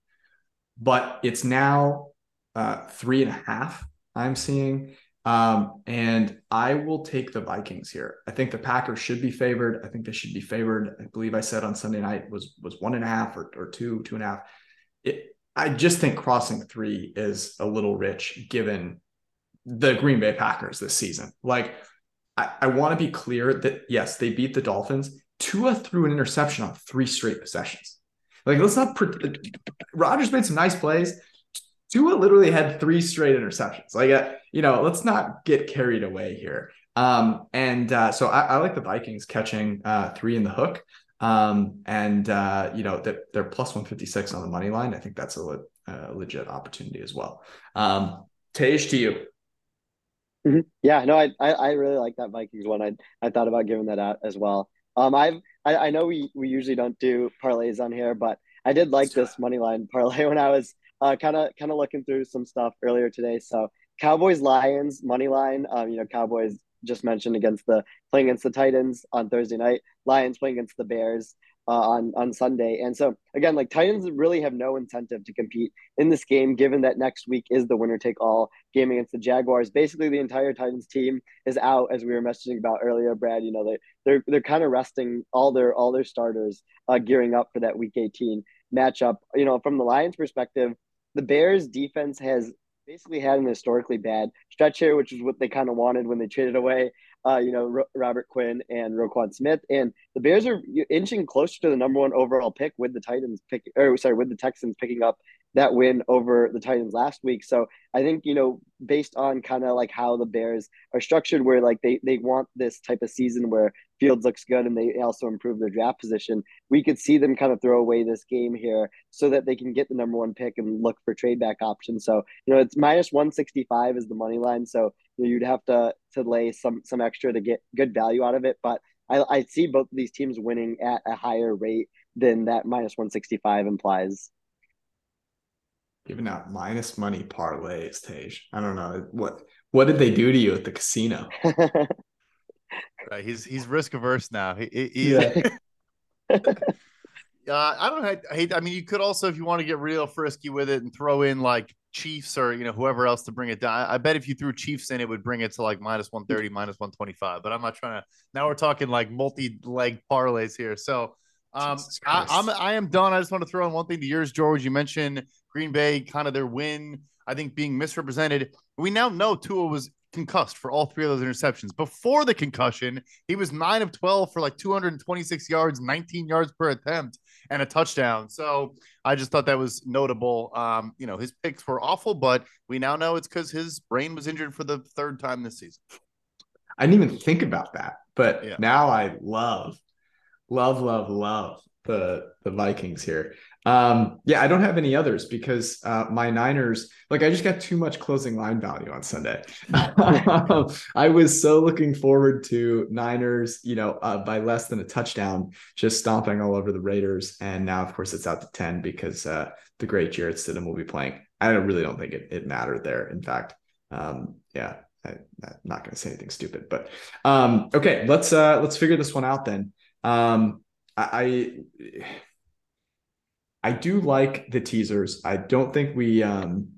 But it's now uh, three and a half. I'm seeing, um, and I will take the Vikings here. I think the Packers should be favored. I think they should be favored. I believe I said on Sunday night was was one and a half or, or two, two and a half. It, I just think crossing three is a little rich given the Green Bay Packers this season. Like, I, I want to be clear that yes, they beat the Dolphins. Tua threw an interception on three straight possessions. Like, let's not. Pre- Rodgers made some nice plays. Tua literally had three straight interceptions. Like, uh, you know, let's not get carried away here. Um, and uh, so I, I, like the Vikings catching uh, three in the hook. Um, and uh, you know they're, they're plus 156 on the money line. I think that's a, le- a legit opportunity as well. Um, Tej to you. Mm-hmm. Yeah, no, I, I, I really like that Vikings one. I I thought about giving that out as well. Um, I've I, I know we we usually don't do parlays on here, but I did like this money line parlay [LAUGHS] when I was kind of kind of looking through some stuff earlier today. So Cowboys Lions money line. Um, you know, Cowboys just mentioned against the playing against the Titans on Thursday night. Lions playing against the Bears uh, on on Sunday. And so again, like Titans really have no incentive to compete in this game, given that next week is the winner take all game against the Jaguars. Basically, the entire Titans team is out, as we were messaging about earlier, Brad. You know, they they're they're kind of resting all their all their starters, uh, gearing up for that Week 18 matchup. You know, from the Lions' perspective the Bears defense has basically had an historically bad stretch here, which is what they kind of wanted when they traded away, uh, you know, R- Robert Quinn and Roquan Smith. And the Bears are inching closer to the number one overall pick with the Titans pick, or sorry, with the Texans picking up that win over the Titans last week. So I think, you know, based on kind of like how the Bears are structured, where like they, they want this type of season where Fields looks good and they also improve their draft position, we could see them kind of throw away this game here so that they can get the number one pick and look for trade back options. So, you know, it's minus 165 is the money line. So you know, you'd have to, to lay some, some extra to get good value out of it. But I, I see both of these teams winning at a higher rate than that minus 165 implies giving out minus money parlays, Tej. I don't know what what did they do to you at the casino. [LAUGHS] right, he's he's risk averse now. He, he yeah. [LAUGHS] [LAUGHS] uh, I don't hate. I mean, you could also, if you want to get real frisky with it, and throw in like Chiefs or you know whoever else to bring it down. I bet if you threw Chiefs in, it would bring it to like minus one thirty, minus one twenty five. But I'm not trying to. Now we're talking like multi leg parlays here. So um, I, I'm I am done. I just want to throw in one thing to yours, George. You mentioned Green Bay, kind of their win. I think being misrepresented. We now know Tua was concussed for all three of those interceptions. Before the concussion, he was nine of 12 for like 226 yards, 19 yards per attempt, and a touchdown. So I just thought that was notable. Um, you know, his picks were awful, but we now know it's because his brain was injured for the third time this season. I didn't even think about that, but yeah. now I love love, love, love the the Vikings here. Um, yeah, I don't have any others because uh, my Niners, like, I just got too much closing line value on Sunday. [LAUGHS] [LAUGHS] I was so looking forward to Niners, you know, uh, by less than a touchdown, just stomping all over the Raiders. And now, of course, it's out to 10 because uh, the great Jarrett Stidham will be playing. I don't, really don't think it, it mattered there. In fact, um, yeah, I, am not going to say anything stupid, but um, okay, let's uh, let's figure this one out then. Um, I, I I do like the teasers. I don't think we um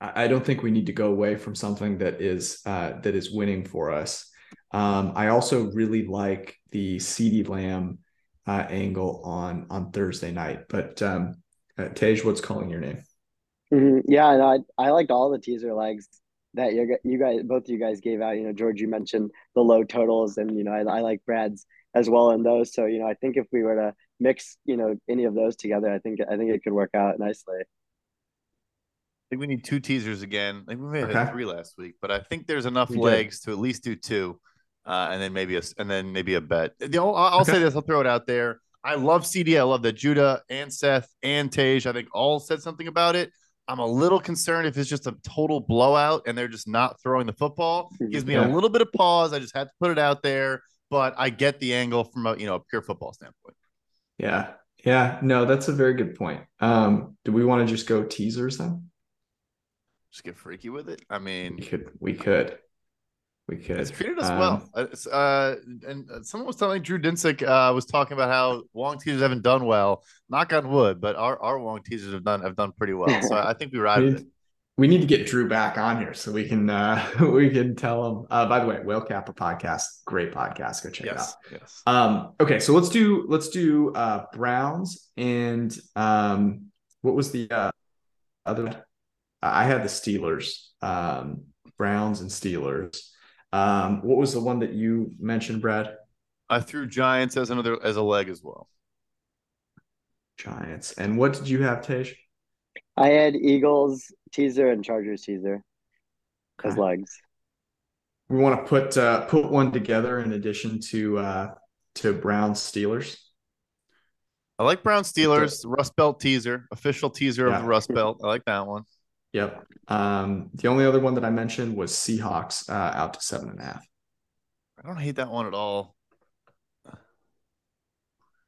I don't think we need to go away from something that is uh that is winning for us. Um I also really like the CeeDee Lamb uh angle on on Thursday night. But um uh, Tej, what's calling your name? Mm-hmm. Yeah, no, I I liked all the teaser legs that you you guys both of you guys gave out. You know, George, you mentioned the low totals, and you know, I, I like Brad's as well in those. So you know, I think if we were to mix you know any of those together, I think I think it could work out nicely. I think we need two teasers again. Like we may have okay. had three last week, but I think there's enough we legs did. to at least do two, uh, and then maybe a and then maybe a bet. You I'll, I'll okay. say this. I'll throw it out there. I love CeeDee. I love that Judah and Seth and Tej. I think all said something about it. I'm a little concerned if it's just a total blowout and they're just not throwing the football. It [LAUGHS] gives me yeah. a little bit of pause. I just had to put it out there, but I get the angle from a you know a pure football standpoint. Yeah. Yeah. No, that's a very good point. Um, do we want to just go teasers then? Just get freaky with it. I mean, we could. We could. We could. It's treated us um, well. Uh, uh, and someone was telling Drew Dinsick uh, was talking about how Wong teasers haven't done well. Knock on wood, but our, our Wong teasers have done have done pretty well. So I think we ride [LAUGHS] with it we need to get Drew back on here so we can uh [LAUGHS] we can tell him. Uh, by the way, Whale Kappa podcast, great podcast. Go check yes, it out. Yes. Um. Okay, so let's do let's do uh Browns and um what was the uh other? I had the Steelers, um Browns and Steelers. Um, what was the one that you mentioned, Brad? I threw Giants as another as a leg as well. Giants. And what did you have, Tej? I had Eagles teaser and Chargers teaser okay. as legs. We want to put uh, put one together in addition to uh, to Brown Steelers. I like Brown Steelers Rust Belt teaser, official teaser yeah. of the Rust Belt. I like that one. Yep. Um, the only other one that I mentioned was Seahawks uh, out to seven and a half. I don't hate that one at all.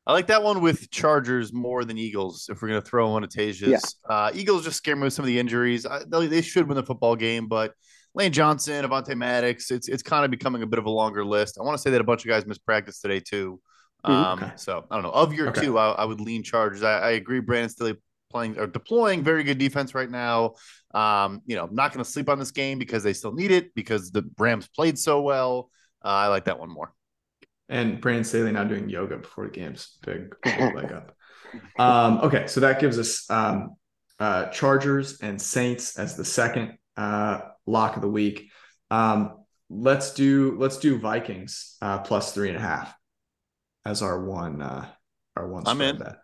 I like that one with Chargers more than Eagles. If we're going to throw one at Tej's, yeah. uh, Eagles just scare me with some of the injuries. I, they should win the football game, but Lane Johnson, Avonte Maddox, it's it's kind of becoming a bit of a longer list. I want to say that a bunch of guys missed practice today too. Mm-hmm. Um, okay. So I don't know. Of your okay. two, I, I, would lean Chargers. I, I agree. Brandon Staley playing or deploying very good defense right now. Um, you know, I'm not going to sleep on this game because they still need it because the Rams played so well. Uh, I like that one more. And Brandon Staley now doing yoga before the games. Big, big [LAUGHS] leg up. Um, okay, so that gives us um, uh, Chargers and Saints as the second uh, lock of the week. Um, let's do let's do Vikings uh, plus three and a half as our one uh, our one. I'm in. Bet.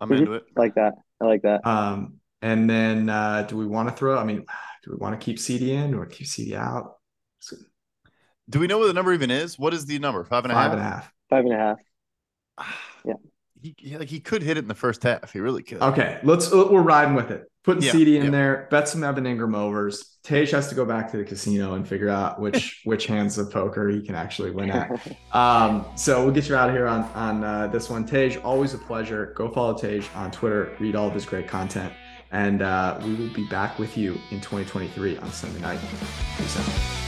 I'm into it. I like that. I like that. Um, and then uh, do we want to throw? I mean, do we want to keep CeeDee in or keep CeeDee out? Do we know what the number even is? What is the number? Five and a Five half? and a half. Five and a half. Yeah. He, like he could hit it in the first half. He really could. Okay, let's uh, we're riding with it. Putting yeah, CeeDee in yeah. there. Bet some Evan Engram overs. Tej has to go back to the casino and figure out which [LAUGHS] which hands of poker he can actually win at. [LAUGHS] Um, so we'll get you out of here on on uh, this one. Tej, always a pleasure. Go follow Tej on Twitter. Read all of his great content, and uh, we will be back with you in 2023 on Sunday night. Peace out.